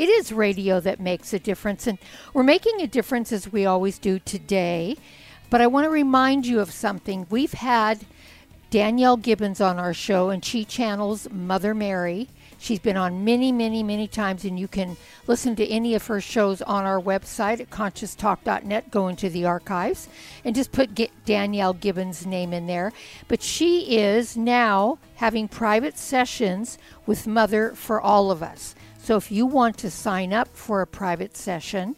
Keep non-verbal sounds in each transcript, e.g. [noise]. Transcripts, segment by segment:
It is radio that makes a difference, and we're making a difference as we always do today. But I want to remind you of something. We've had Danielle Gibbons on our show, and she channels Mother Mary. She's been on many, many, many times, and you can listen to any of her shows on our website at conscioustalk.net. Go into the archives and just put Danielle Gibbons' name in there. But she is now having private sessions with Mother for all of us. So if you want to sign up for a private session,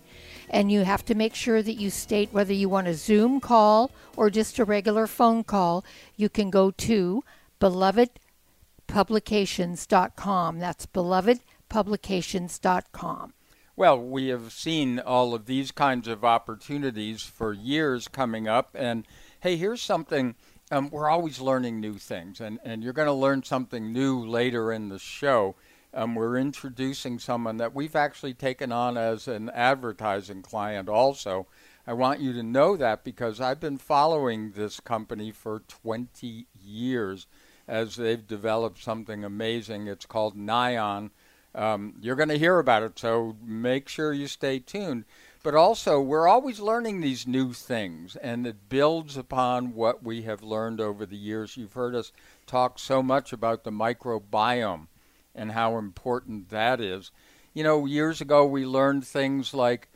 and you have to make sure that you state whether you want a Zoom call or just a regular phone call, you can go to belovedpublications.com. That's belovedpublications.com. Well, we have seen all of these kinds of opportunities for years coming up. And hey, here's something um, we're always learning new things, and, and you're going to learn something new later in the show um, we're introducing someone that we've actually taken on as an advertising client also. I want you to know that because I've been following this company for 20 years as they've developed something amazing. It's called Nion. Um, you're going to hear about it, so make sure you stay tuned. But also, we're always learning these new things, and it builds upon what we have learned over the years. You've heard us talk so much about the microbiome and how important that is. You know, years ago we learned things like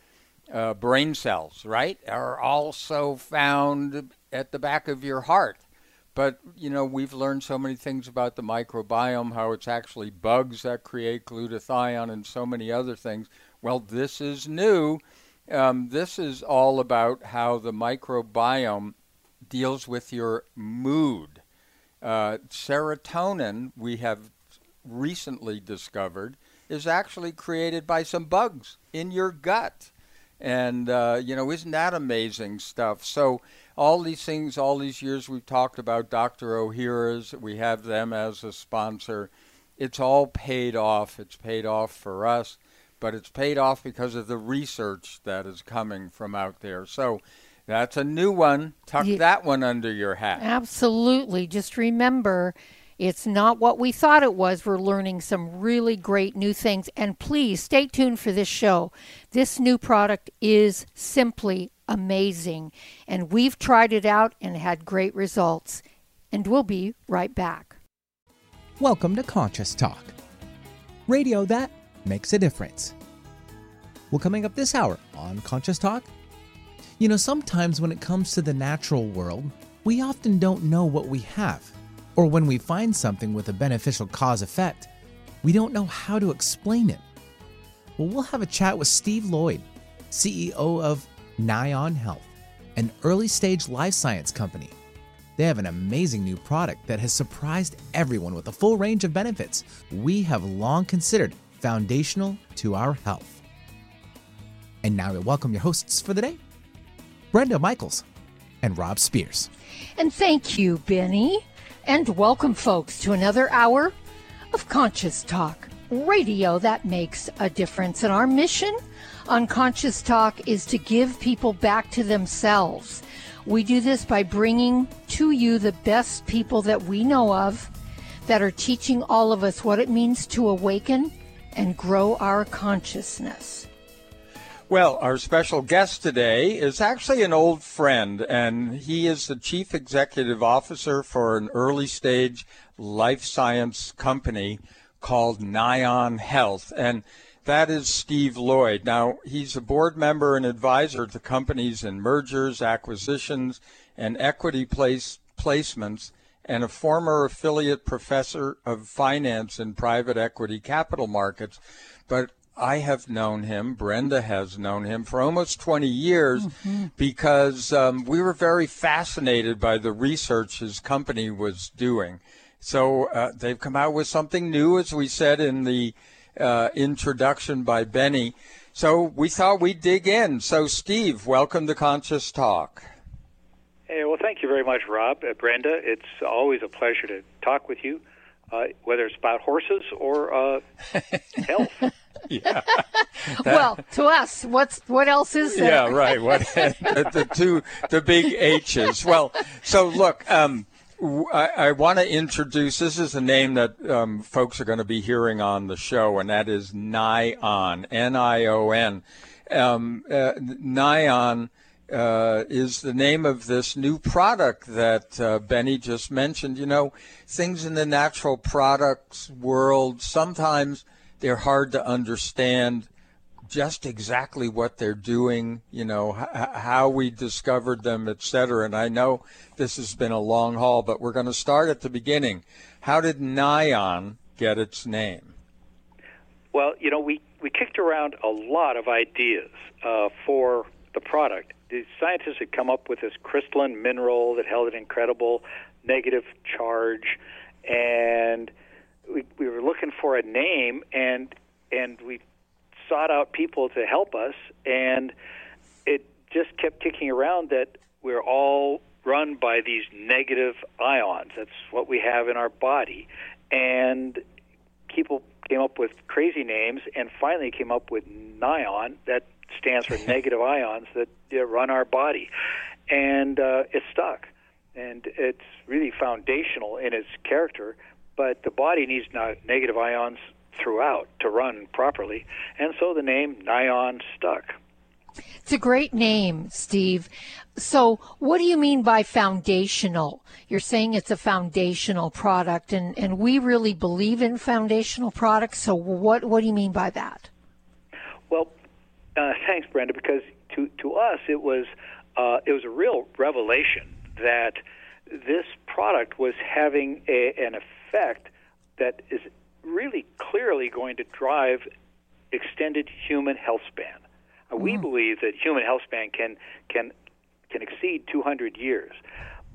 uh, brain cells, right, are also found at the back of your heart. But, you know, we've learned so many things about the microbiome, how it's actually bugs that create glutathione and so many other things. Well, this is new. Um, this is all about how the microbiome deals with your mood. Uh, serotonin, we have recently discovered is actually created by some bugs in your gut. And, uh, you know, isn't that amazing stuff? So, all these things, all these years we've talked about Dr. Ohhira's, we have them as a sponsor. It's all paid off. It's paid off for us, but it's paid off because of the research that is coming from out there. So, that's a new one. Tuck yeah. that one under your hat. Absolutely. Just remember it's not what we thought it was. We're learning some really great new things. And please stay tuned for this show. This new product is simply amazing. And we've tried it out and had great results. And we'll be right back. Welcome to Conscious Talk, radio that makes a difference. Well, coming up this hour on Conscious Talk, you know, sometimes when it comes to the natural world, we often don't know what we have or when we find something with a beneficial cause effect, we don't know how to explain it. Well, we'll have a chat with Steve Loyd, CEO of Nion Health, an early stage life science company. They have an amazing new product that has surprised everyone with a full range of benefits we have long considered foundational to our health. And now we welcome your hosts for the day, Brenda Michaels and Rob Spears. And thank you, Benny. And welcome, folks, to another hour of Conscious Talk, radio that makes a difference. And our mission on Conscious Talk is to give people back to themselves. We do this by bringing to you the best people that we know of that are teaching all of us what it means to awaken and grow our consciousness. Well, our special guest today is actually an old friend, and he is the chief executive officer for an early stage life science company called Nion Health. And that is Steve Loyd. Now, he's a board member and advisor to companies in mergers, acquisitions, and equity place, placements, and a former affiliate professor of finance in private equity capital markets. But I have known him, Brenda has known him for almost 20 years mm-hmm. because um, we were very fascinated by the research his company was doing. So uh, they've come out with something new, as we said in the uh, introduction by Benny. So we thought we'd dig in. So, Steve, welcome to Conscious Talk. Hey, well, thank you very much, Rob. Uh, Brenda, it's always a pleasure to talk with you, uh, whether it's about horses or uh, [laughs] health. [laughs] yeah. [laughs] well, to us, what's what else is there? Yeah, right. What [laughs] the, the two the big H's. Well, so look, um, I, I want to introduce. This is a name that um, folks are going to be hearing on the show, and that is Nion. N I O N. Um, uh, Nion. Uh, is the name of this new product that uh, Benny just mentioned. You know, things in the natural products world sometimes they're hard to understand just exactly what they're doing, you know, h- how we discovered them, et cetera. And I know this has been a long haul, but we're going to start at the beginning. How did Nion get its name? Well, you know, we, we kicked around a lot of ideas uh, for the product. The scientists had come up with this crystalline mineral that held an incredible negative charge, and we, we were looking for a name, and and we sought out people to help us, and it just kept kicking around that we're all run by these negative ions. That's what we have in our body, and people came up with crazy names, and finally came up with Nion. That stands for [laughs] negative ions that run our body, and uh, it stuck. And it's really foundational in its character but the body needs negative ions throughout to run properly, and so the name Nion stuck. It's a great name, Steve. So, what do you mean by foundational? You're saying it's a foundational product, and, and we really believe in foundational products. So, what what do you mean by that? Well, uh, thanks, Brenda. Because to to us, it was uh, it was a real revelation that this product was having a, an effect that is really clearly going to drive extended human health span. Mm. We believe that human health span can can can exceed 200 years.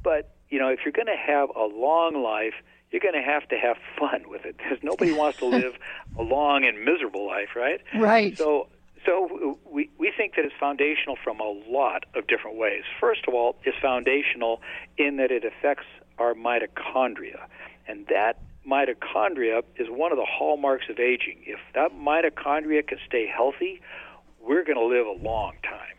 But you know, if you're going to have a long life, you're going to have to have fun with it because nobody wants to [laughs] live a long and miserable life, right? Right. So so we, we think that it's foundational from a lot of different ways. First of all, it's foundational in that it affects our mitochondria. And that mitochondria is one of the hallmarks of aging. If that mitochondria can stay healthy, we're going to live a long time.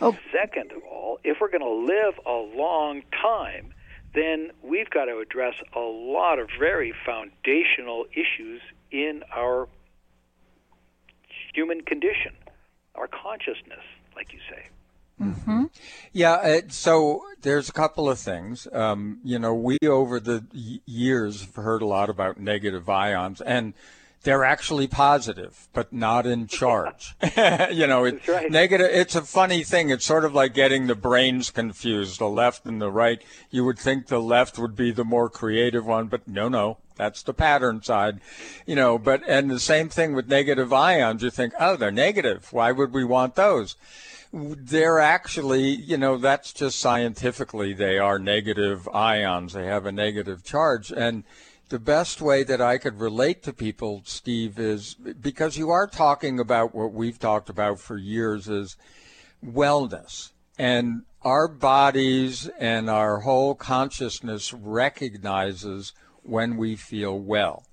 Oh. Second of all, if we're going to live a long time, then we've got to address a lot of very foundational issues in our human condition, our consciousness, like you say. Mm-hmm. Yeah, uh, so there's a couple of things. Um, you know, we over the years have heard a lot about negative ions, and they're actually positive, but not in charge. [laughs] you know, it, right. negative. It's a funny thing. It's sort of like getting the brains confused, the left and the right. You would think the left would be the more creative one, but no, no, that's the pattern side, you know. But and the same thing with negative ions. You think, oh, they're negative. Why would we want those? They're actually, you know, that's just scientifically, they are negative ions. They have a negative charge. And the best way that I could relate to people, Steve, is because you are talking about what we've talked about for years is wellness. And our bodies and our whole consciousness recognizes when we feel well.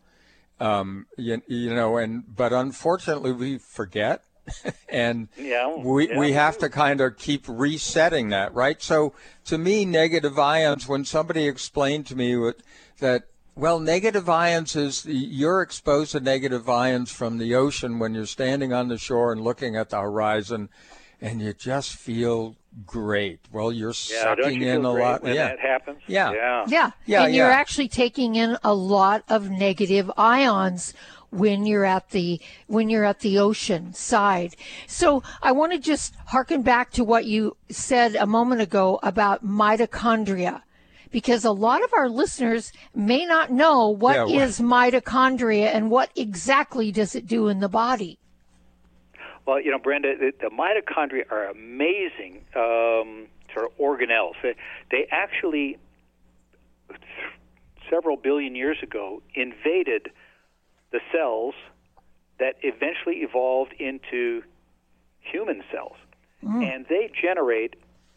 Um, you, you know, and but unfortunately we forget [laughs] and yeah, we yeah, we have to kind of keep resetting that, right? So to me, negative ions. When somebody explained to me what, that, well, negative ions is you're exposed to negative ions from the ocean when you're standing on the shore and looking at the horizon, and you just feel great. Well, you're yeah, sucking you in a lot. When yeah, that happens. Yeah. yeah, yeah, yeah. And you're actually taking in a lot of negative ions when you're at the when you're at the ocean side. So I want to just harken back to what you said a moment ago about mitochondria. Because a lot of our listeners may not know what Yeah, well- is mitochondria and what exactly does it do in the body. Well, you know, Brenda, the, the mitochondria are amazing um, sort of organelles. They, they actually, several billion years ago, invaded the cells that eventually evolved into human cells. Hmm. And they generate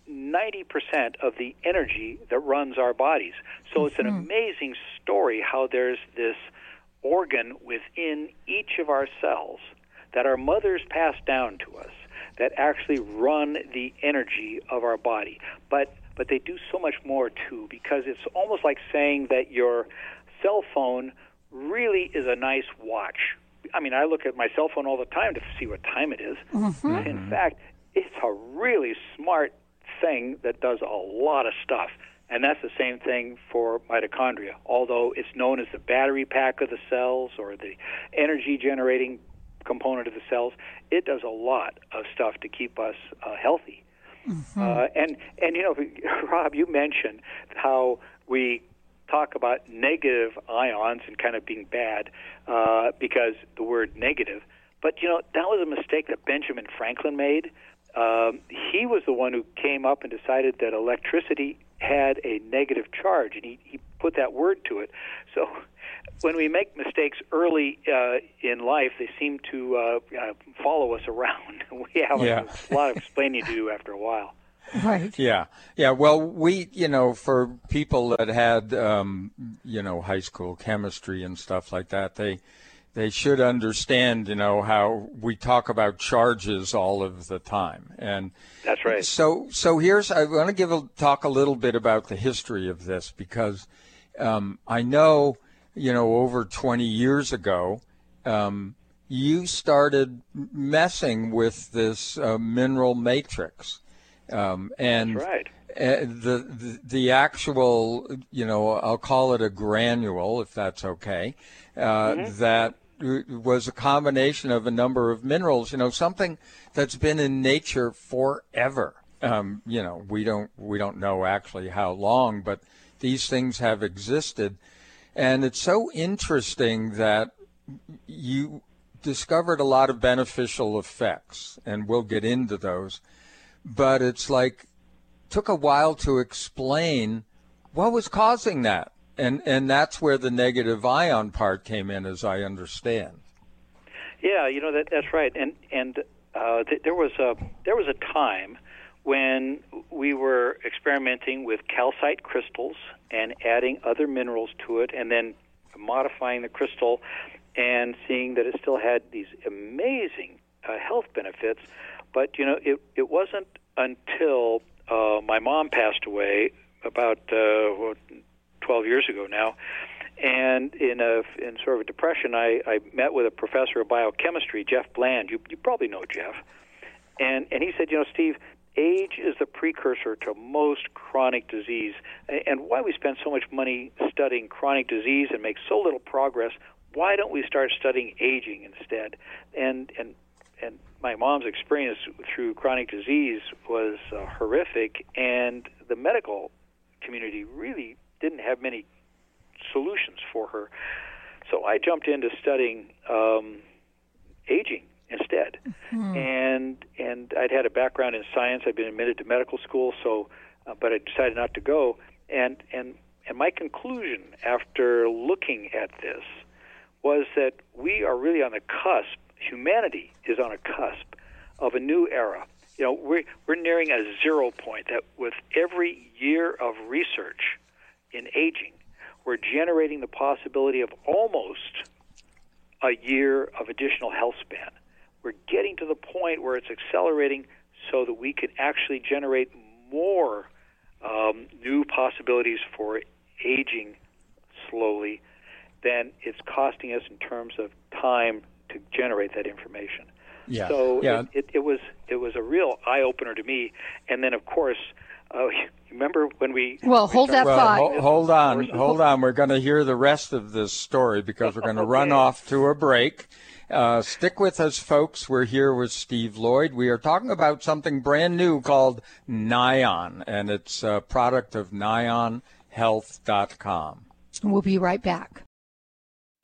90% of the energy that runs our bodies. So it's an hmm. amazing story how there's this organ within each of our cells that our mothers pass down to us that actually run the energy of our body. But but they do so much more too because it's almost like saying that your cell phone really is a nice watch. I mean, I look at my cell phone all the time to see what time it is. In fact, it's a really smart thing that does a lot of stuff. And that's the same thing for mitochondria. Although it's known as the battery pack of the cells or the energy generating component of the cells, it does a lot of stuff to keep us uh, healthy. Uh, and and you know, [laughs] Rob, you mentioned how we talk about negative ions and kind of being bad uh, because the word negative. But you know, that was a mistake that Benjamin Franklin made. Um, he was the one who came up and decided that electricity had a negative charge, and he, he put that word to it. So [laughs] when we make mistakes early uh, in life, they seem to uh, uh, follow us around. [laughs] we have Yeah. a lot of explaining to do after a while. [laughs] Right. Yeah, yeah. Well, we, you know, for people that had, um, you know, high school chemistry and stuff like that, they they should understand, you know, how we talk about charges all of the time. And That's right. so, so here's I want to give a talk a little bit about the history of this because um, I know, you know, over 20 years ago, um, you started messing with this uh, mineral matrix, um, and That's right. uh, the, the the actual, you know, I'll call it a granule, if that's okay, uh, that w- was a combination of a number of minerals. You know, something that's been in nature forever. Um, you know, we don't we don't know actually how long, but these things have existed, and it's so interesting that you discovered a lot of beneficial effects, and we'll get into those. But it's like took a while to explain what was causing that, and and that's where the negative ion part came in, as I understand. Yeah, you know that that's right. And and uh, th- there was a there was a time when we were experimenting with calcite crystals and adding other minerals to it, and then modifying the crystal and seeing that it still had these amazing uh, health benefits. But you know, it it wasn't until uh, my mom passed away about uh, what, 12 years ago now, and in a in sort of a depression, I, I met with a professor of biochemistry, Jeff Bland. You you probably know Jeff, and and he said, you know, Steve, age is the precursor to most chronic disease, and why we spend so much money studying chronic disease and make so little progress. Why don't we start studying aging instead? And and and my mom's experience through chronic disease was uh, horrific, and the medical community really didn't have many solutions for her. So I jumped into studying um, aging instead, and and I'd had a background in science. I'd been admitted to medical school, so uh, but I decided not to go. And and and my conclusion after looking at this was that we are really on the cusp. Humanity is on a cusp of a new era. You know, we're we're nearing a zero point. That with every year of research in aging, we're generating the possibility of almost a year of additional health span. We're getting to the point where it's accelerating so that we can actually generate more um, new possibilities for aging slowly than it's costing us in terms of time to generate that information. Yeah. So yeah. it, it, it was it was a real eye opener to me. And then of course, uh, [laughs] remember when we Well, we hold that Well, thought. ho- hold on, hold on. We're going to hear the rest of this story because we're going [laughs] to run off to a break. Uh, stick with us, folks. We're here with Steve Loyd. We are talking about something brand new called Nion, and it's a product of NionHealth.com. We'll be right back.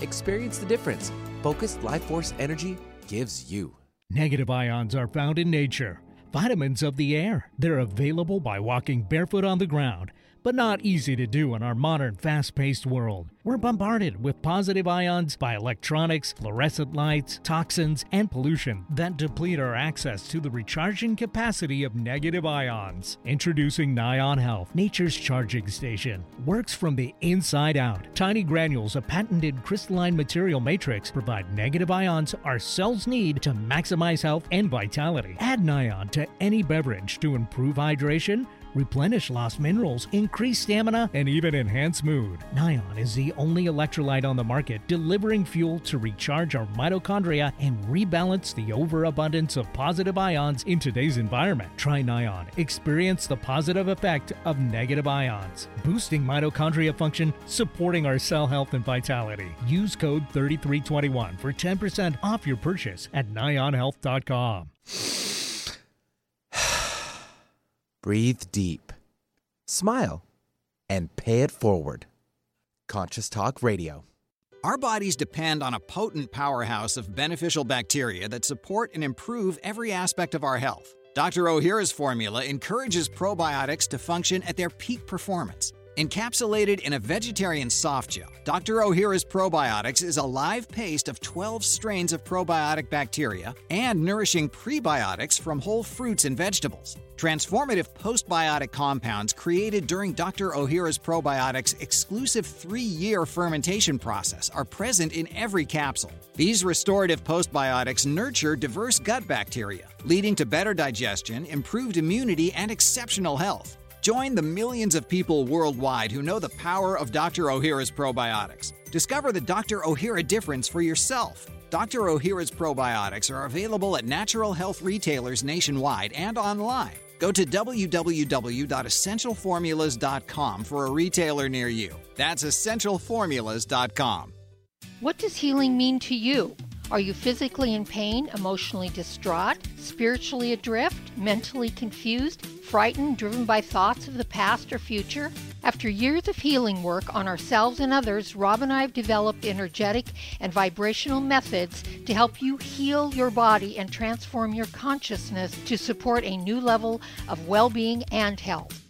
Experience the difference Focused Life Force Energy gives you. Negative ions are found in nature, vitamins of the air. They're available by walking barefoot on the ground but not easy to do in our modern, fast paced world. We're bombarded with positive ions by electronics, fluorescent lights, toxins, and pollution that deplete our access to the recharging capacity of negative ions. Introducing Nion Health, nature's charging station. Works from the inside out. Tiny granules of patented crystalline material matrix provide negative ions our cells need to maximize health and vitality. Add Nion to any beverage to improve hydration replenish lost minerals, increase stamina, and even enhance mood. Nion is the only electrolyte on the market delivering fuel to recharge our mitochondria and rebalance the overabundance of positive ions in today's environment. Try Nion. Experience the positive effect of negative ions, boosting mitochondria function, supporting our cell health and vitality. Use code 3321 for 10% off your purchase at nionhealth.com. Breathe deep, smile, and pay it forward. Conscious Talk Radio. Our bodies depend on a potent powerhouse of beneficial bacteria that support and improve every aspect of our health. Dr. Ohhira's formula encourages probiotics to function at their peak performance. Encapsulated in a vegetarian soft gel, Dr. Ohhira's Probiotics is a live paste of 12 strains of probiotic bacteria and nourishing prebiotics from whole fruits and vegetables. Transformative postbiotic compounds created during Dr. Ohhira's Probiotics' exclusive three year fermentation process are present in every capsule. These restorative postbiotics nurture diverse gut bacteria, leading to better digestion, improved immunity, and exceptional health. Join the millions of people worldwide who know the power of Dr. Ohhira's probiotics. Discover the Dr. Ohhira difference for yourself. Dr. Ohhira's probiotics are available at natural health retailers nationwide and online. Go to www.essentialformulas.com for a retailer near you. That's essentialformulas.com. What does healing mean to you? Are you physically in pain, emotionally distraught, spiritually adrift, mentally confused, frightened, driven by thoughts of the past or future? After years of healing work on ourselves and others, Rob and I have developed energetic and vibrational methods to help you heal your body and transform your consciousness to support a new level of well being and health.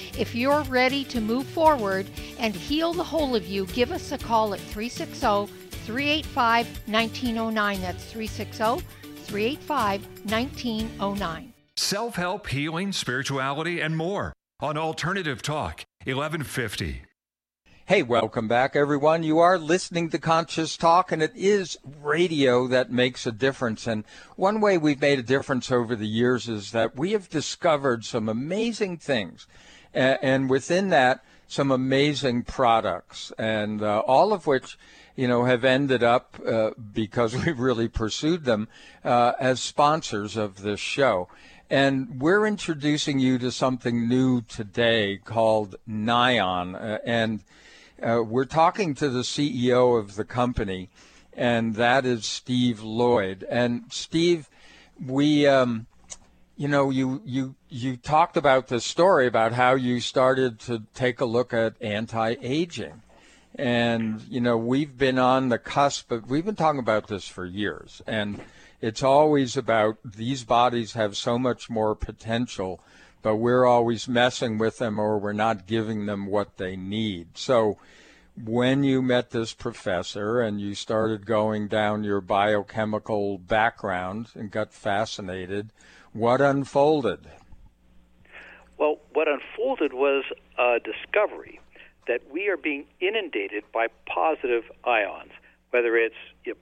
If you're ready to move forward and heal the whole of you, give us a call at 360 385 1909. That's 360 385 1909. Self help, healing, spirituality, and more on Alternative Talk, 1150. Hey, welcome back, everyone. You are listening to Conscious Talk, and it is radio that makes a difference. And one way we've made a difference over the years is that we have discovered some amazing things and, within that, some amazing products, and uh, all of which, you know, have ended up uh, because [laughs] we've really pursued them uh, as sponsors of this show. And we're introducing you to something new today called Nion, uh, and uh, we're talking to the CEO of the company, and that is Steve Loyd. And Steve, we. Um, you know, you you you talked about the story about how you started to take a look at anti-aging, And, you know, we've been on the cusp, but we've been talking about this for years. And it's always about these bodies have so much more potential, but we're always messing with them or we're not giving them what they need. So, when you met this professor and you started going down your biochemical background and got fascinated, what unfolded? Well, what unfolded was a discovery that we are being inundated by positive ions, whether it's you know,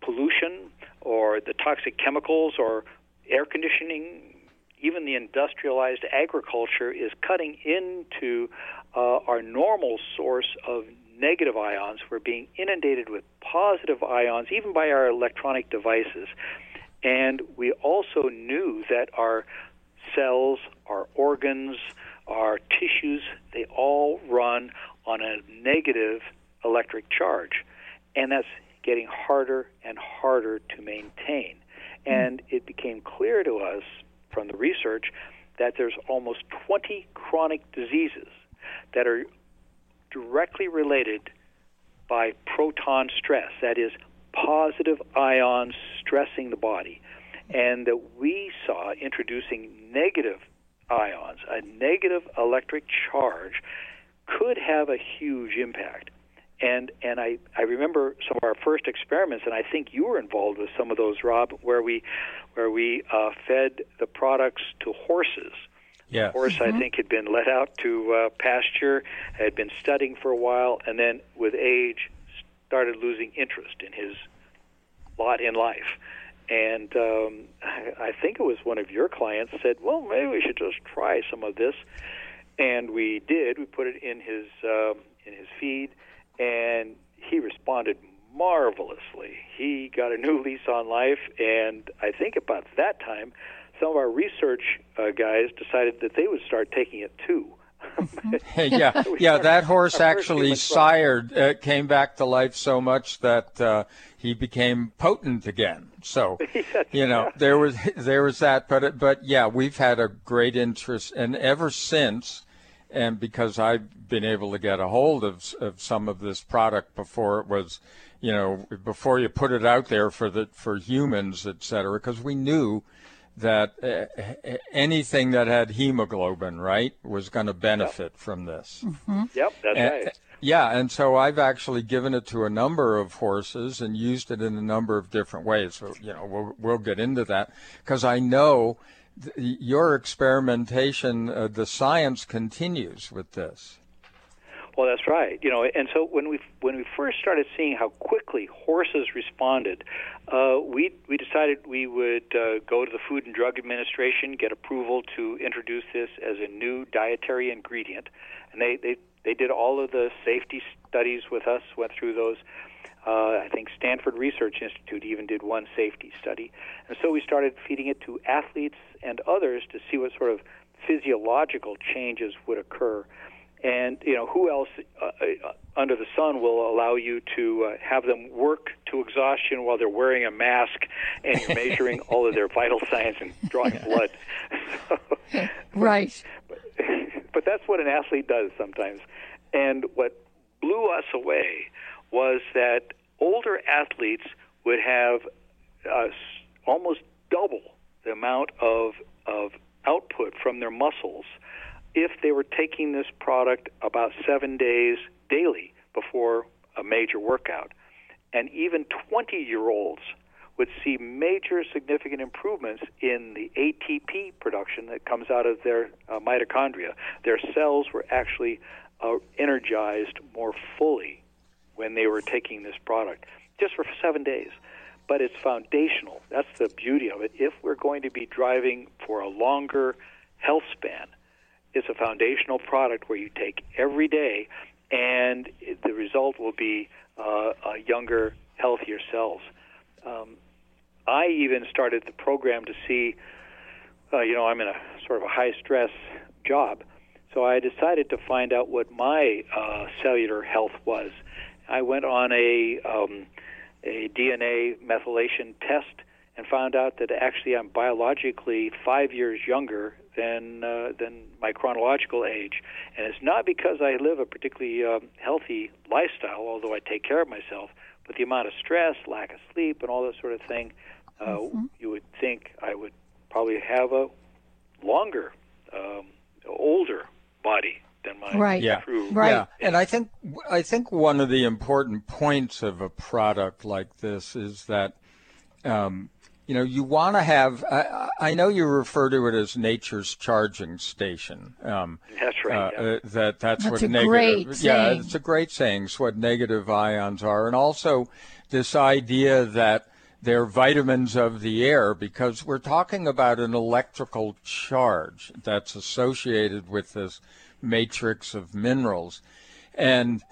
pollution or the toxic chemicals or air conditioning, even the industrialized agriculture is cutting into uh, our normal source of negative ions. We're being inundated with positive ions, even by our electronic devices. And we also knew that our cells, our organs, our tissues, they all run on a negative electric charge. And that's getting harder and harder to maintain. Hmm. And it became clear to us from the research that there's almost 20 chronic diseases that are directly related by proton stress, that is, positive ions stressing the body. And that we saw introducing negative ions, a negative electric charge, could have a huge impact. And and I, I remember some of our first experiments, and I think you were involved with some of those, Rob, where we where we uh, fed the products to horses. Yeah. Horse, Mm-hmm. I think, had been let out to uh, pasture, had been studying for a while, and then with age started losing interest in his lot in life. And um, I think it was one of your clients said, "Well, maybe we should just try some of this." And we did. We put it in his um, in his feed, and he responded marvelously. He got a new [laughs] lease on life, and I think about that time, some of our research uh, guys decided that they would start taking it too. Yeah, [laughs] yeah. That horse [laughs] actually sired, uh, came back to life so much that uh, he became potent again. So, [laughs] you know, there was there was that, but it- but yeah, we've had a great interest, and ever since, and because I've been able to get a hold of of some of this product before it was, you know, before you put it out there for the for humans, et cetera, because we knew that uh, anything that had hemoglobin, right, was going to benefit from this. Yep, that's And- right. Yeah, and so I've actually given it to a number of horses and used it in a number of different ways. So, you know, we'll, we'll get into that because I know th- your experimentation, uh, the science continues with this. Well, that's right. You know, and so when we when we first started seeing how quickly horses responded, uh, we we decided we would uh, go to the Food and Drug Administration, get approval to introduce this as a new dietary ingredient, and they they they did all of the safety studies with us, went through those. Uh, I think Stanford Research Institute even did one safety study, and so we started feeding it to athletes and others to see what sort of physiological changes would occur and you know who else uh, uh, under the sun will allow you to uh, have them work to exhaustion while they're wearing a mask and you're measuring all of their vital signs and drawing blood? [laughs] Right. but that's what an athlete does sometimes. And what blew us away was that older athletes would have uh, almost double the amount of of output from their muscles if they were taking this product about seven days daily before a major workout. And even 20 year olds would see major significant improvements in the ATP production that comes out of their uh, mitochondria. Their cells were actually uh, energized more fully when they were taking this product just for seven days. But it's foundational. That's the beauty of it. If we're going to be driving for a longer health span, it's a foundational product where you take every day, and the result will be uh, younger, healthier cells. Um, I even started the program to see, uh, you know, I'm in a sort of a high stress job, so I decided to find out what my uh, cellular health was. I went on a um, a DNA methylation test and found out that actually I'm biologically five years younger than uh, than my chronological age, and it's not because I live a particularly um, healthy lifestyle, although I take care of myself, but the amount of stress, lack of sleep, and all that sort of thing. Uh, mm-hmm. You would think I would probably have a longer, um, older body than my right. yeah. true. Right. Yeah, and I think I think one of the important points of a product like this is that. Um, you know, you want to have. I, I, know you refer to it as nature's charging station. Um, that's right. Uh, yeah. uh, that that's, that's what a negative. Great yeah, saying. it's a great saying. It's what negative ions are, and also this idea that they're vitamins of the air because we're talking about an electrical charge that's associated with this matrix of minerals, and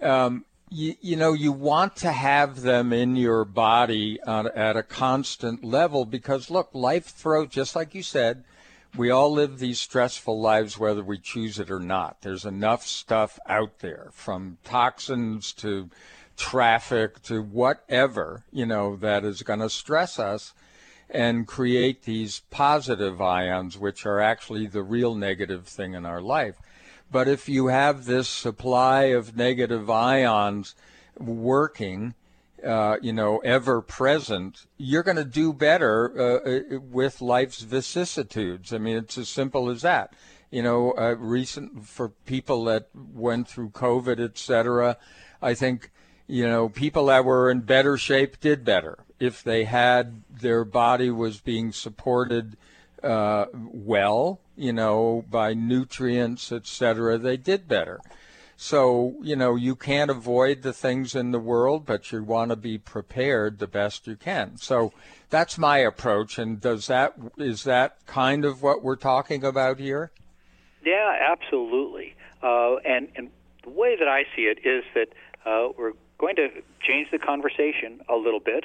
um, you, you know, you want to have them in your body on, at a constant level because, look, life throws, just like you said, we all live these stressful lives whether we choose it or not. There's enough stuff out there from toxins to traffic to whatever, you know, that is going to stress us and create these positive ions, which are actually the real negative thing in our life. But if you have this supply of negative ions working, uh, you know, ever present, you're going to do better uh, uh, with life's vicissitudes. I mean, it's as simple as that. You know, uh, recent for people that went through COVID, et cetera, I think, you know, people that were in better shape did better if they had their body was being supported uh, well, you know, by nutrients, etc., they did better. So, you know, you can't avoid the things in the world, but you want to be prepared the best you can. So that's my approach. And does that, is that kind of what we're talking about here? Yeah, absolutely. Uh, and, and the way that I see it is that uh, we're going to change the conversation a little bit.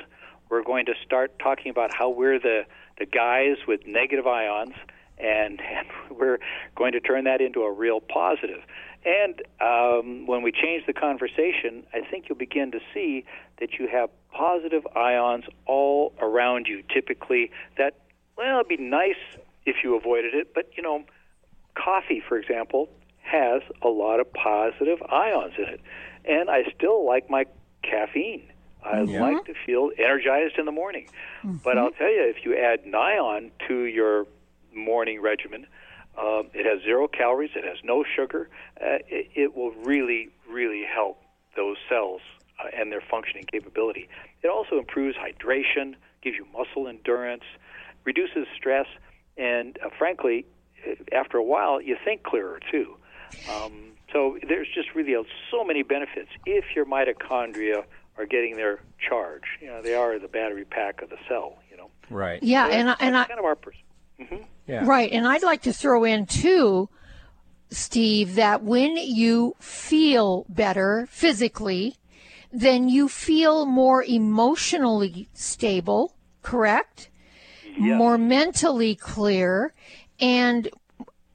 We're going to start talking about how we're the the guys with negative ions, and, [laughs] and we're going to turn that into a real positive. And um, when we change the conversation, I think you'll begin to see that you have positive ions all around you. Typically, that well, it'd be nice if you avoided it, but you know, coffee, for example, has a lot of positive ions in it, and I still like my caffeine. I yeah. like to feel energized in the morning. Mm-hmm. But I'll tell you, if you add Nion to your morning regimen, uh, it has zero calories, it has no sugar. Uh, it, it, will really, really help those cells uh, and their functioning capability. It also improves hydration, gives you muscle endurance, reduces stress, and uh, frankly, after a while, you think clearer too. Um, so there's just really so many benefits if your mitochondria are getting their charge. You know, they are the battery pack of the cell. You know. Right. Yeah, so and I, and I kind of our person. Mm-hmm. Yeah. Right, and I'd like to throw in too, Steve, that when you feel better physically, then you feel more emotionally stable. Correct. Yes. More mentally clear, and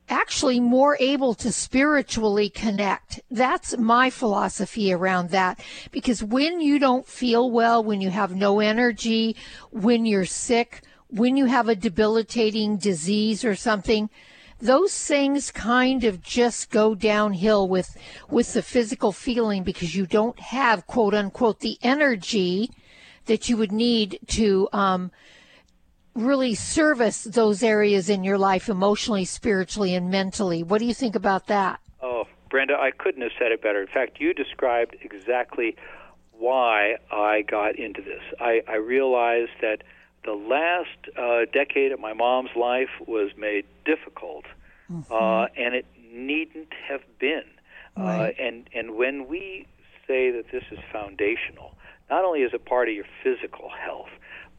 actually more able to spiritually connect. That's my philosophy around that. Because when you don't feel well, when you have no energy, when you're sick, when you have a debilitating disease or something, those things kind of just go downhill with with the physical feeling because you don't have quote unquote the energy that you would need to um, really service those areas in your life emotionally, spiritually, and mentally. What do you think about that? Oh, Brenda, I couldn't have said it better. In fact, you described exactly why I got into this. I, I realized that the last uh, decade of my mom's life was made difficult, mm-hmm. uh, and it needn't have been. Uh, right. Uh, and and when we say that this is foundational, not only is it part of your physical health,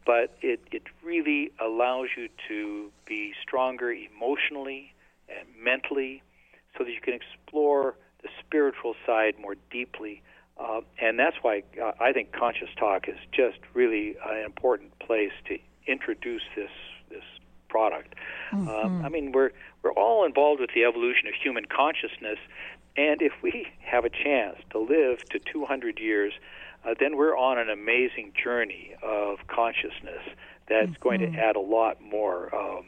but it, it really allows you to be stronger emotionally and mentally so that you can explore the spiritual side more deeply. Uh, and that's why uh, I think Conscious Talk is just really an important place to introduce this this product. Um, mm-hmm. Um, I mean, we're we're all involved with the evolution of human consciousness, and if we have a chance to live to 200 years, uh, then we're on an amazing journey of consciousness that's mm-hmm. going to add a lot more um,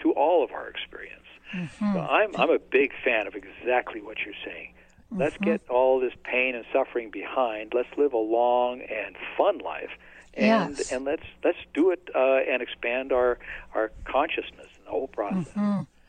to all of our experience. Mm-hmm. So I'm I'm a big fan of exactly what you're saying. Let's mm-hmm. get all this pain and suffering behind. Let's live a long and fun life, and yes. and let's let's do it uh, and expand our our consciousness in the whole process.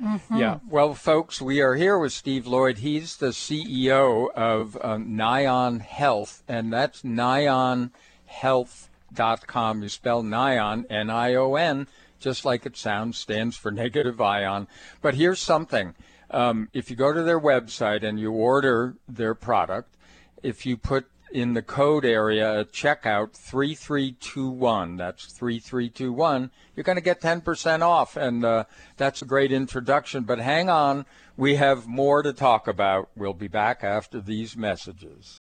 Mm-hmm. Yeah. Well, folks, we are here with Steve Loyd. He's the CEO of um, Nion Health, and that's nionhealth.com. You spell Nion, N I O N, just like it sounds, stands for negative ion. But here's something um, if you go to their website and you order their product, if you put in the code area at checkout 3321, that's 3321, you're going to get 10% off. And uh, that's a great introduction. But hang on, we have more to talk about. We'll be back after these messages.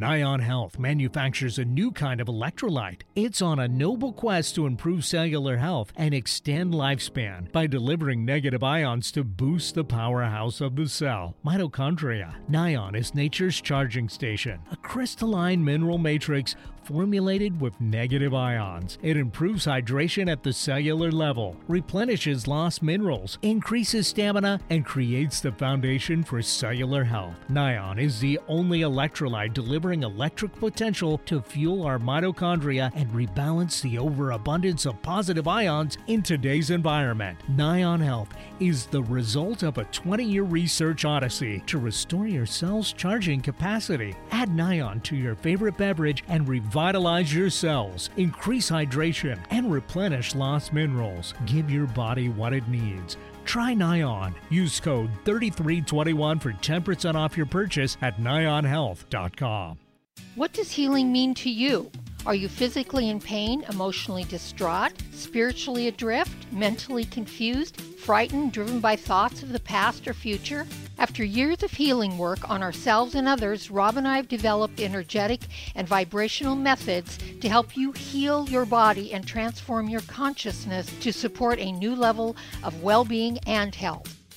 Nion Health manufactures a new kind of electrolyte. It's on a noble quest to improve cellular health and extend lifespan by delivering negative ions to boost the powerhouse of the cell, mitochondria. Nion is nature's charging station, a crystalline mineral matrix formulated with negative ions. It improves hydration at the cellular level, replenishes lost minerals, increases stamina, and creates the foundation for cellular health. Nion is the only electrolyte delivering electric potential to fuel our mitochondria and rebalance the overabundance of positive ions in today's environment. Nion Health is the result of a 20 year research odyssey to restore your cell's charging capacity. Add Nion to your favorite beverage and revitalize your cells, increase hydration, and replenish lost minerals. Give your body what it needs. Try Nion. Use code 3321 for 10% off your purchase at nionhealth.com. What does healing mean to you? Are you physically in pain, emotionally distraught, spiritually adrift, mentally confused, frightened, driven by thoughts of the past or future? After years of healing work on ourselves and others, Rob and I have developed energetic and vibrational methods to help you heal your body and transform your consciousness to support a new level of well being and health.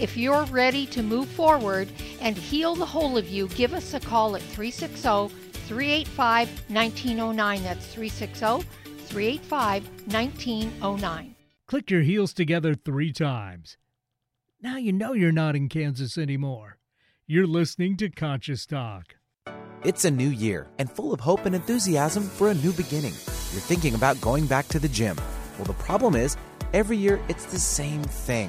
If you're ready to move forward and heal the whole of you, give us a call at 360 385 1909. That's 360 385 1909. Click your heels together three times. Now you know you're not in Kansas anymore. You're listening to Conscious Talk. It's a new year and full of hope and enthusiasm for a new beginning. You're thinking about going back to the gym. Well, the problem is, every year it's the same thing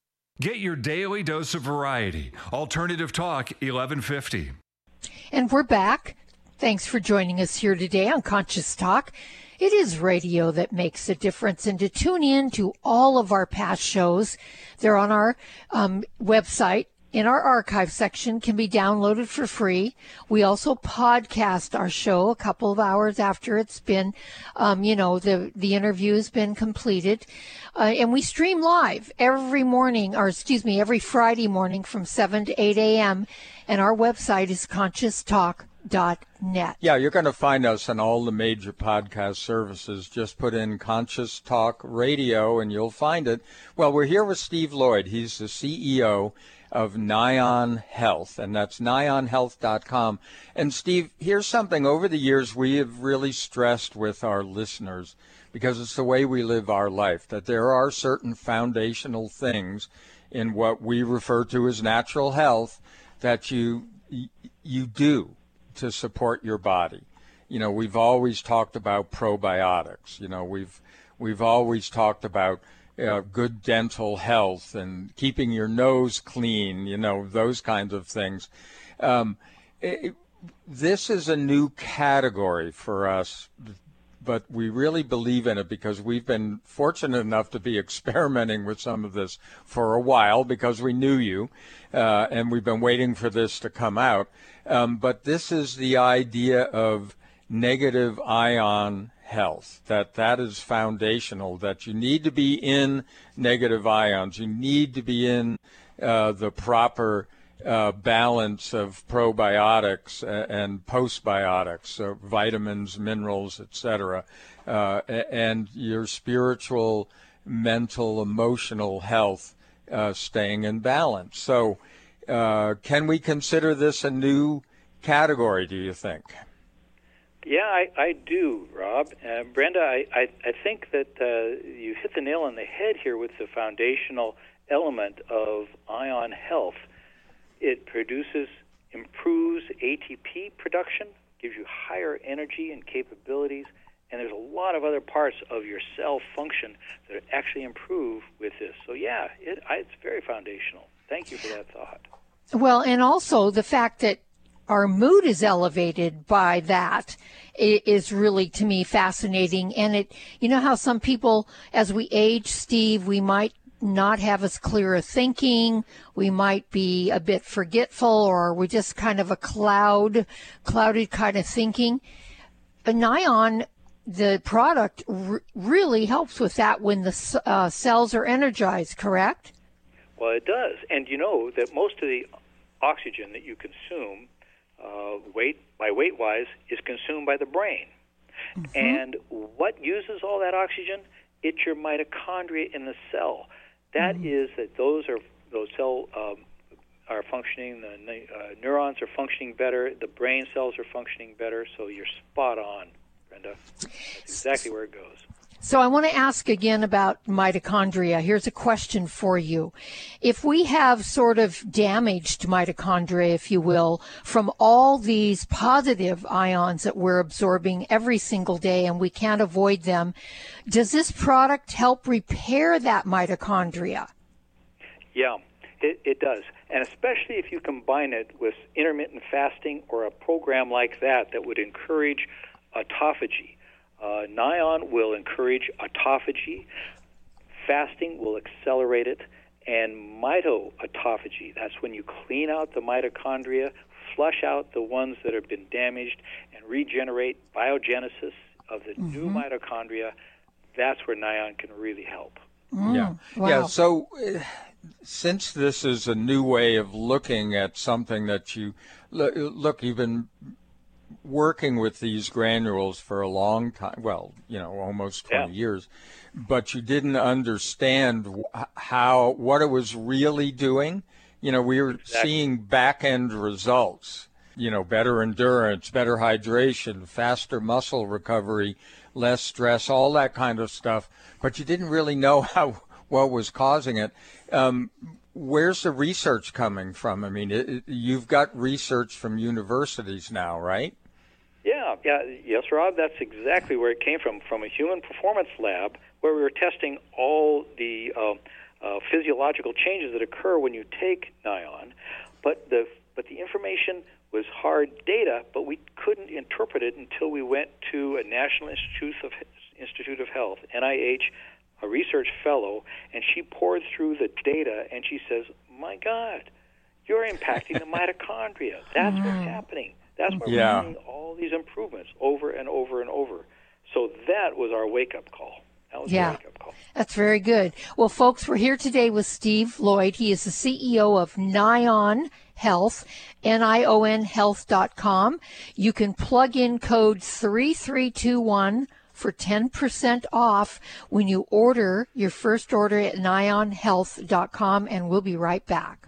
Get your daily dose of variety. Alternative Talk 1150. And we're back. Thanks for joining us here today on Conscious Talk. It is radio that makes a difference. And to tune in to all of our past shows, they're on our um, website, in our archive section can be downloaded for free. We also podcast our show a couple of hours after it's been, um, you know, the, the interview has been completed. Uh, and we stream live every morning, or excuse me, every Friday morning from 7 to 8 a.m. And our website is conscioustalk.net. Yeah, you're going to find us on all the major podcast services. Just put in Conscious Talk Radio and you'll find it. Well, we're here with Steve Loyd. He's the CEO of Nion Health, and that's nionhealth.com. And Steve, here's something over the years we have really stressed with our listeners because it's the way we live our life that there are certain foundational things in what we refer to as natural health that you you do to support your body. You know, we've always talked about probiotics. You know, we've we've always talked about good dental health and keeping your nose clean, you know, those kinds of things. Um, it, this is a new category for us, but we really believe in it because we've been fortunate enough to be [laughs] experimenting with some of this for a while because we knew you, uh, and we've been waiting for this to come out. Um, but this is the idea of negative ion health that that is foundational that you need to be in negative ions. You need to be in uh, the proper uh, balance of probiotics and postbiotics so vitamins minerals etc uh, and your spiritual mental emotional health uh, staying in balance. So uh, can we consider this a new category do you think yeah, I, I do, Rob. Uh, Brenda, I, I, I think that uh, you hit the nail on the head here with the foundational element of ion health. It produces, improves ATP production, gives you higher energy and capabilities, and there's a lot of other parts of your cell function that actually improve with this. So, yeah, it, I, it's very foundational. Thank you for that thought. Well, and also the fact that our mood is elevated by that is really to me fascinating. And it, you know how some people, as we age, Steve, we might not have as clear a thinking. We might be a bit forgetful or we're just kind of a cloud, clouded kind of thinking. Nion, the product r- really helps with that when the uh, cells are energized, correct? Well, it does. And you know that most of the oxygen that you consume uh, weight by weight wise is consumed by the brain. Mm-hmm. And what uses all that oxygen? It's your mitochondria in the cell. That mm-hmm. is that those are those cell um, are functioning. The uh, neurons are functioning better. The brain cells are functioning better. So you're spot on, Brenda. That's exactly where it goes. So I want to ask again about mitochondria. Here's a question for you. If we have sort of damaged mitochondria, if you will, from all these positive ions that we're absorbing every single day and we can't avoid them, does this product help repair that mitochondria? Yeah, it, it does. And especially if you combine it with intermittent fasting or a program like that that would encourage autophagy uh, Nion will encourage autophagy. Fasting will accelerate it. And mitoautophagy, that's when you clean out the mitochondria, flush out the ones that have been damaged, and regenerate biogenesis of the mm-hmm. new mitochondria. That's where Nion can really help. Mm, yeah. Wow. Yeah. So, uh, since this is a new way of looking at something that you look, look you've been working with these granules for a long time, well, you know, almost 20 yeah. years, but you didn't understand how, what it was really doing. You know, we were exactly. seeing back end results, you know, better endurance, better hydration, faster muscle recovery, less stress, all that kind of stuff, but you didn't really know [laughs] how, what was causing it. Um, where's the research coming from? I mean, it, it, you've got research from universities now, right? Yeah, yeah, yes, Rob. That's exactly where it came from, from a human performance lab where we were testing all the uh, uh, physiological changes that occur when you take Nion, but the but the information was hard data, but we couldn't interpret it until we went to a National Institute of Institute of Health, NIH, a research fellow, and she poured through the data and she says, "My God, you're impacting the [laughs] mitochondria. That's what's happening. That's why Yeah. we're seeing all these improvements over and over and over." So that was our wake-up call. That was Yeah. wake-up call. That's very good. Well, folks, we're here today with Steve Loyd. He is the CEO of Nion Health, N-I-O-N health.com. You can plug in code 3321 for 10% off when you order your first order at nionhealth.com and we'll be right back.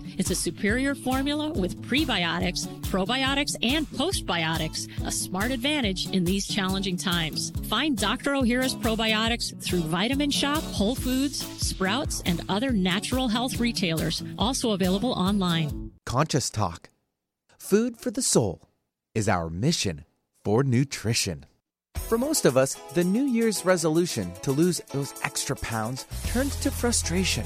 It's a superior formula with prebiotics, probiotics, and postbiotics, a smart advantage in these challenging times. Find Dr. Ohhira's probiotics through Vitamin Shoppe, Whole Foods, Sprouts, and other natural health retailers, also available online. Conscious Talk. Food for the soul is our mission for nutrition. For most of us, the New Year's resolution to lose those extra pounds turns to frustration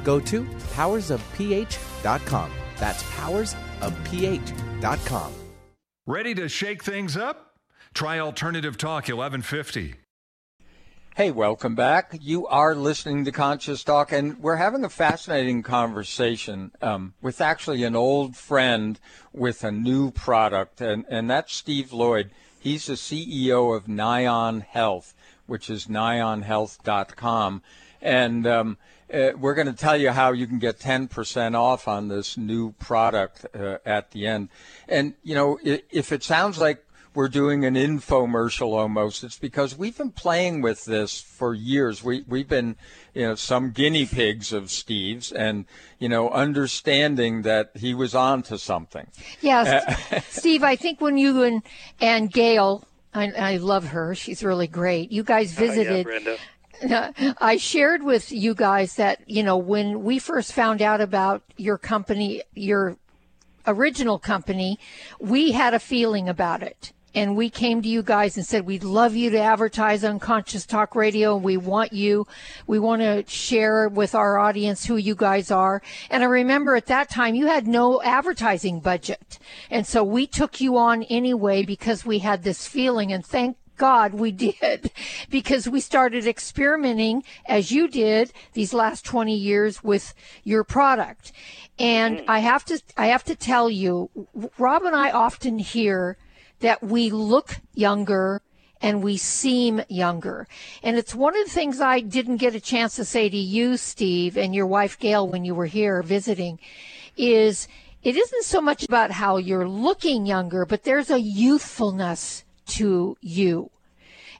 go to powersofph.com. That's powersofph.com. Ready to shake things up? Try Alternative Talk 1150. Hey, welcome back. You are listening to Conscious Talk, and we're having a fascinating conversation um, with actually an old friend with a new product, and, and that's Steve Loyd. He's the CEO of Nion Health, which is nionhealth.com. And um, uh, we're going to tell you how you can get 10% off on this new product uh, at the end. And, you know, if it sounds like we're doing an infomercial almost. It's because we've been playing with this for years. We we've been, you know, some guinea pigs of Steve's, and you know, understanding that he was on to something. Yes, [laughs] Steve, I think when you and, and Gail, I, I love her, she's really great, you guys Oh, yeah, visited. Brenda. [laughs] I shared with you guys that, you know, when we first found out about your company, your original company, we had a feeling about it. And we came to you guys and said, we'd love you to advertise on Conscious Talk Radio. We want you. We want to share with our audience who you guys are. And I remember at that time you had no advertising budget. And so we took you on anyway because we had this feeling and thank God we [laughs] did because we started experimenting as you did these last 20 years with your product. And mm. I have to I have to tell you Rob and I often hear that we look younger and we seem younger. And it's one of the things I didn't get a chance to say to you Steve and your wife Gail when you were here visiting is it isn't so much about how you're looking younger, but there's a youthfulness to you.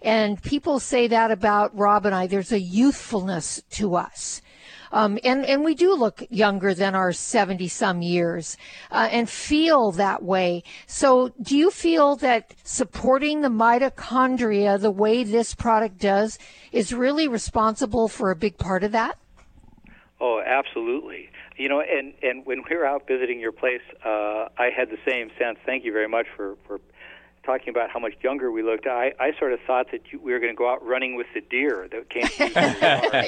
And people say that about Rob and I. There's a youthfulness to us. Um, and, and we do look younger than our 70 some years uh, and feel that way. So, do you feel that supporting the mitochondria the way this product does is really responsible for a big part of that? Oh, absolutely. You know, and and when we were out visiting your place, uh, I had the same sense. Thank you very much for for talking about how much younger we looked. I I sort of thought that you, we were going to go out running with the deer that came. [laughs]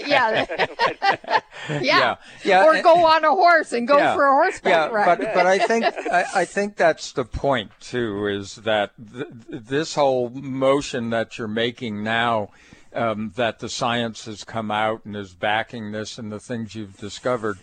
yeah. [laughs] yeah. Yeah. Yeah. Or go on a horse and go Yeah. for a horseback yeah, ride. but but I think [laughs] I, I think that's the point too. Is that th- this whole motion that you're making now, um, that the science has come out and is backing this, and the things you've discovered.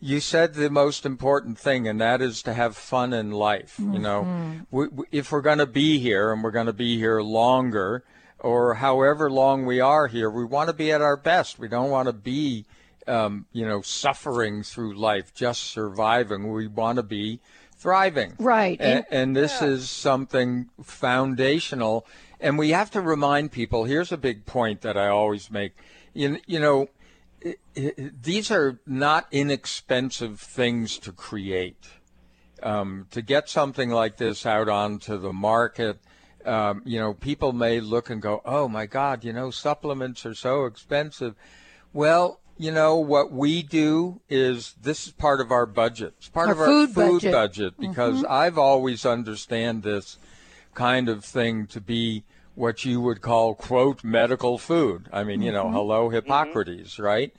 You said the most important thing, and that is to have fun in life. You know, we, we, if we're going to be here and we're going to be here longer, or however long we are here, we want to be at our best. We don't want to be um, you know, suffering through life, just surviving. We want to be thriving. Right. And, and this is something foundational. And we have to remind people here's a big point that I always make. You, you know, i i these are not inexpensive things to create. Um, to get something like this out onto the market, um, you know, people may look and go, oh my God, you know, supplements are so expensive. Well, you know, what we do is this is part of our budget. It's part Our of our food food budget. budget, because I've always understand this kind of thing to be what you would call, quote, medical food. I mean, you know, mm-hmm. hello, mm-hmm. Hippocrates, right?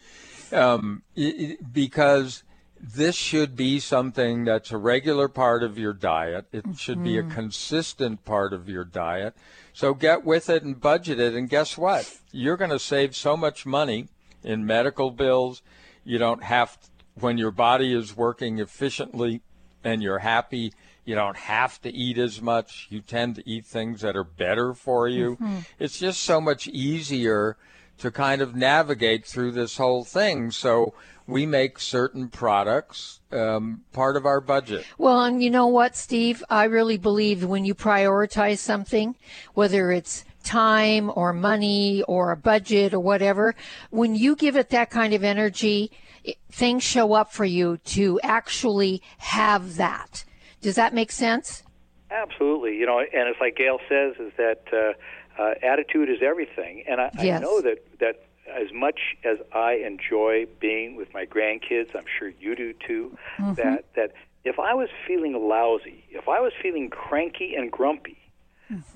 Um, i- i- because this should be something that's a regular part of your diet. It should be a mm-hmm. consistent part of your diet. So get with it and budget it. And guess what? You're going to save so much money in medical bills. You don't have, to, when your body is working efficiently and you're happy, you don't have to eat as much. You tend to eat things that are better for you. It's just so much easier to kind of navigate through this whole thing. So we make certain products um, part of our budget. Well, and you know what, Steve? I really believe when you prioritize something, whether it's time or money or a budget or whatever, when you give it that kind of energy, it, things show up for you to actually have that. Does that make sense? Absolutely, you know, and it's like Gail says, is that uh, uh, attitude is everything, and I, Yes. I know that that as much as I enjoy being with my grandkids, I'm sure you do too. That that if I was feeling lousy, if I was feeling cranky and grumpy,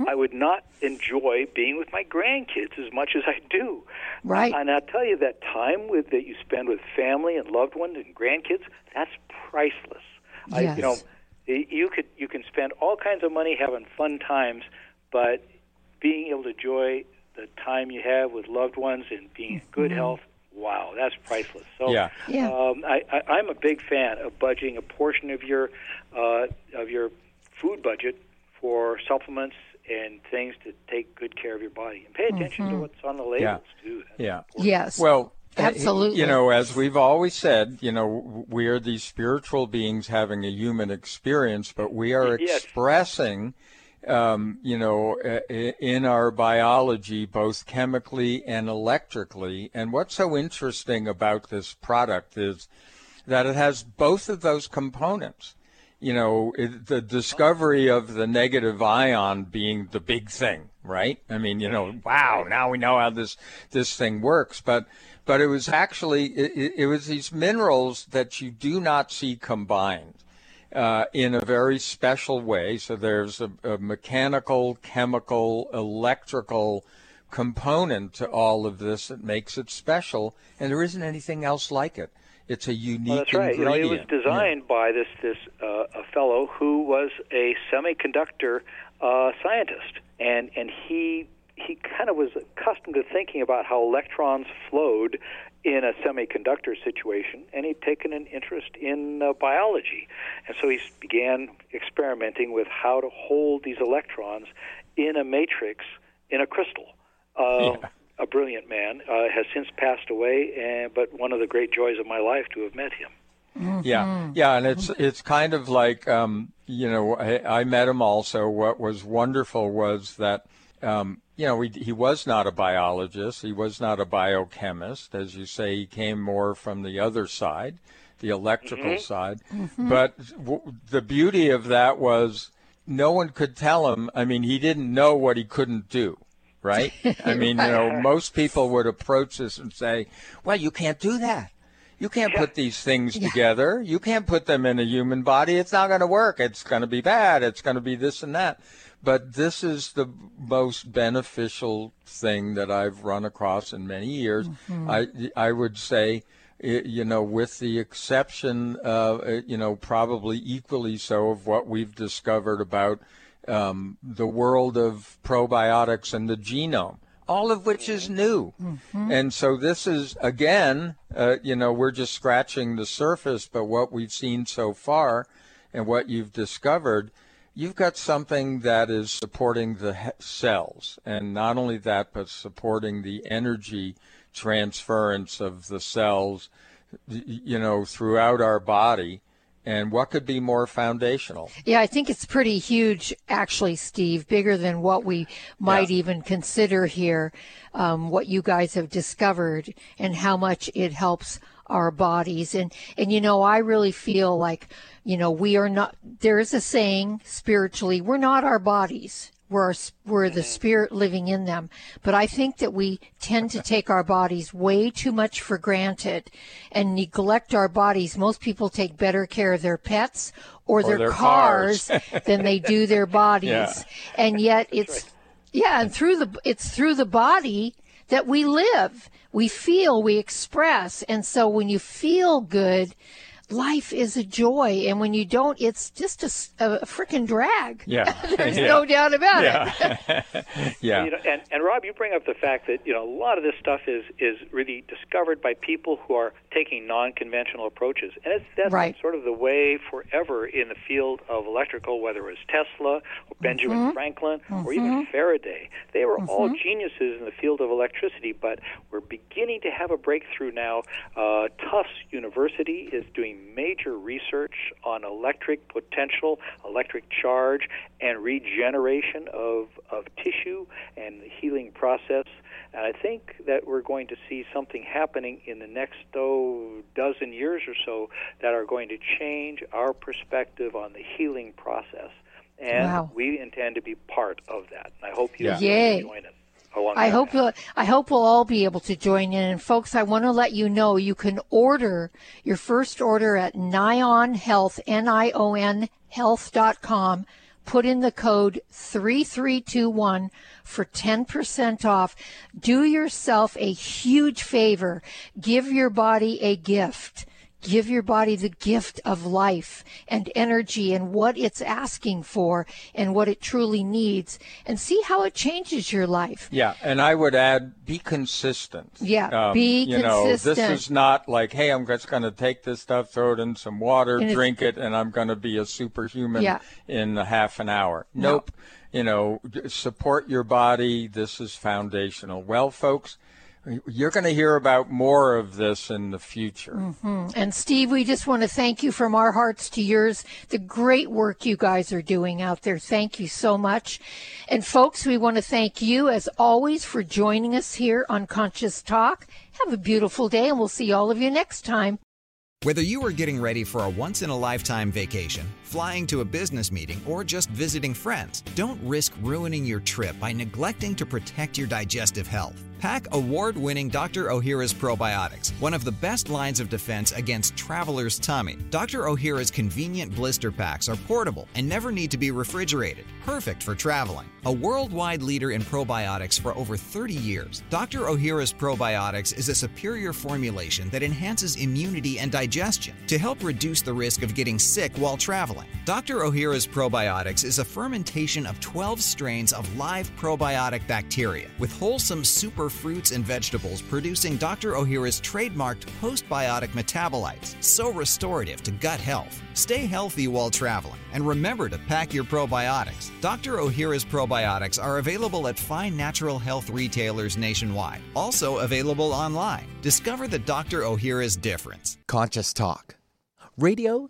I would not enjoy being with my grandkids as much as I do. Right. And I'll tell you that time with that you spend with family and loved ones and grandkids, that's priceless. I, Yes. you know, you could you can spend all kinds of money having fun times, but being able to enjoy the time you have with loved ones and being in good health, wow, that's priceless. So Yeah. Yeah. um, I, I, I'm a big fan of budgeting a portion of your uh, of your food budget for supplements and things to take good care of your body and pay attention to what's on the labels too. Yeah. Yes. Well, Absolutely. You know, as we've always said, you know, we are these spiritual beings having a human experience, but we are Yes. expressing, um, you know, uh, in our biology, both chemically and electrically. And what's so interesting about this product is that it has both of those components. You know, it, the discovery of the negative ion being the big thing, right? I mean, you know, wow, now we know how this this thing works, but but it was actually it, it- was these minerals that you do not see combined uh, in a very special way. So there's a, a mechanical, chemical, electrical component to all of this that makes it special, and there isn't anything else like it. It's a unique Well, that's right. You know, it was designed by this this uh, a fellow who was a semiconductor uh, scientist, and and he he kind of was accustomed to thinking about how electrons flowed in a semiconductor situation, and he'd taken an interest in uh, biology, and so he began experimenting with how to hold these electrons in a matrix in a crystal. Uh, Yeah. A brilliant man uh, has since passed away, and, but one of the great joys of my life to have met him. Yeah, yeah, and it's it's kind of like um, you know I, I met him also. What was wonderful was that um, you know, he, he was not a biologist. He was not a biochemist. As you say, he came more from the other side, the electrical Mhm. side. Mhm. But w- the beauty of that was no one could tell him. I mean, he didn't know what he couldn't do. Right? I [laughs] mean, you know, most people would approach this and say, well, you can't do that. You can't put these things together. You can't put them in a human body. It's not going to work. It's going to be bad. It's going to be this and that. But this is the most beneficial thing that I've run across in many years. Mhm. I I would say, you know, with the exception, uh, you know, probably equally so of what we've discovered about um, the world of probiotics and the genome, all of which is new. And so this is again, uh, you know, we're just scratching the surface, but what we've seen so far and what you've discovered, you've got something that is supporting the he- cells, and not only that, but supporting the energy transference of the cells, you know, throughout our body. And what could be more foundational? Yeah, I think it's pretty huge, actually, Steve, bigger than what we might even consider here. Um, what you guys have discovered and how much it helps our bodies. And, and, you know, I really feel like, you know, we are not, there is a saying spiritually, we're not our bodies. We're, our, we're the mm-hmm. spirit living in them. But I think that we tend to take our bodies way too much for granted and neglect our bodies. Most people take better care of their pets or, Or their, their cars, cars. [laughs] than they do their bodies. Yeah. And yet it's, yeah, and through the, it's through the body that we live. We feel, we express. And so when you feel good, life is a joy. And when you don't, it's just a freaking drag. Yeah. [laughs] There's Yeah. no doubt about Yeah. it. [laughs] [laughs] yeah. You know, and, and Rob, you bring up the fact that you know a lot of this stuff is is really discovered by people who are taking non-conventional approaches, and it's that's Right. sort of the way forever in the field of electrical, whether it was Tesla or Benjamin Mhm. Franklin or even Mhm. Faraday. They were all Mhm. geniuses in the field of electricity, but we're beginning to have a breakthrough now. Uh, Tufts University is doing major research on electric potential, electric charge, and regeneration of, of tissue and the healing process. And I think that we're going to see something happening in the next oh, dozen years or so that are going to change our perspective on the healing process. And Wow. we intend to be part of that. I hope you Yeah. join us. Along I hope we'll, I hope we'll all be able to join in. And folks, I want to let you know you can order your first order at Nion Health, N-I-O-N health.com. Put in the code 3321 for 10% off. Do yourself a huge favor. Give your body a gift. Give your body the gift of life and energy and what it's asking for and what it truly needs and see how it changes your life. Yeah, and I would add, be consistent. Yeah, um, be you know, this is not like, hey, I'm just going to take this stuff, throw it in some water, And drink it, and I'm going to be a superhuman Yeah. in a half an hour. No. Nope. You know, support your body. This is foundational. Well, folks, you're going to hear about more of this in the future. hmm And Steve, we just want to thank you from our hearts to yours. The great work you guys are doing out there. Thank you so much. And folks, we want to thank you as always for joining us here on Conscious Talk. Have a beautiful day and we'll see all of you next time. Whether you are getting ready for a once in a lifetime vacation, flying to a business meeting, or just visiting friends, don't risk ruining your trip by neglecting to protect your digestive health. Pack award winning Dr. Ohhira's probiotics, one of the best lines of defense against traveler's tummy. Dr. Ohhira's convenient blister packs are portable and never need to be refrigerated, perfect for traveling. A worldwide leader in probiotics for over 30 years, Dr. Ohhira's probiotics is a superior formulation that enhances immunity and digestion to help reduce the risk of getting sick while traveling. Dr. Ohhira's probiotics is a fermentation of 12 strains of live probiotic bacteria with wholesome super fruits and vegetables producing Dr. Ohhira's trademarked postbiotic metabolites, so restorative to gut health. Stay healthy while traveling and remember to pack your probiotics. Dr. Ohhira's probiotics are available at fine natural health retailers nationwide, also available online. Discover the Dr. Ohhira's difference. Conscious Talk. Radio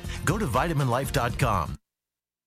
Go to vitaminlife.com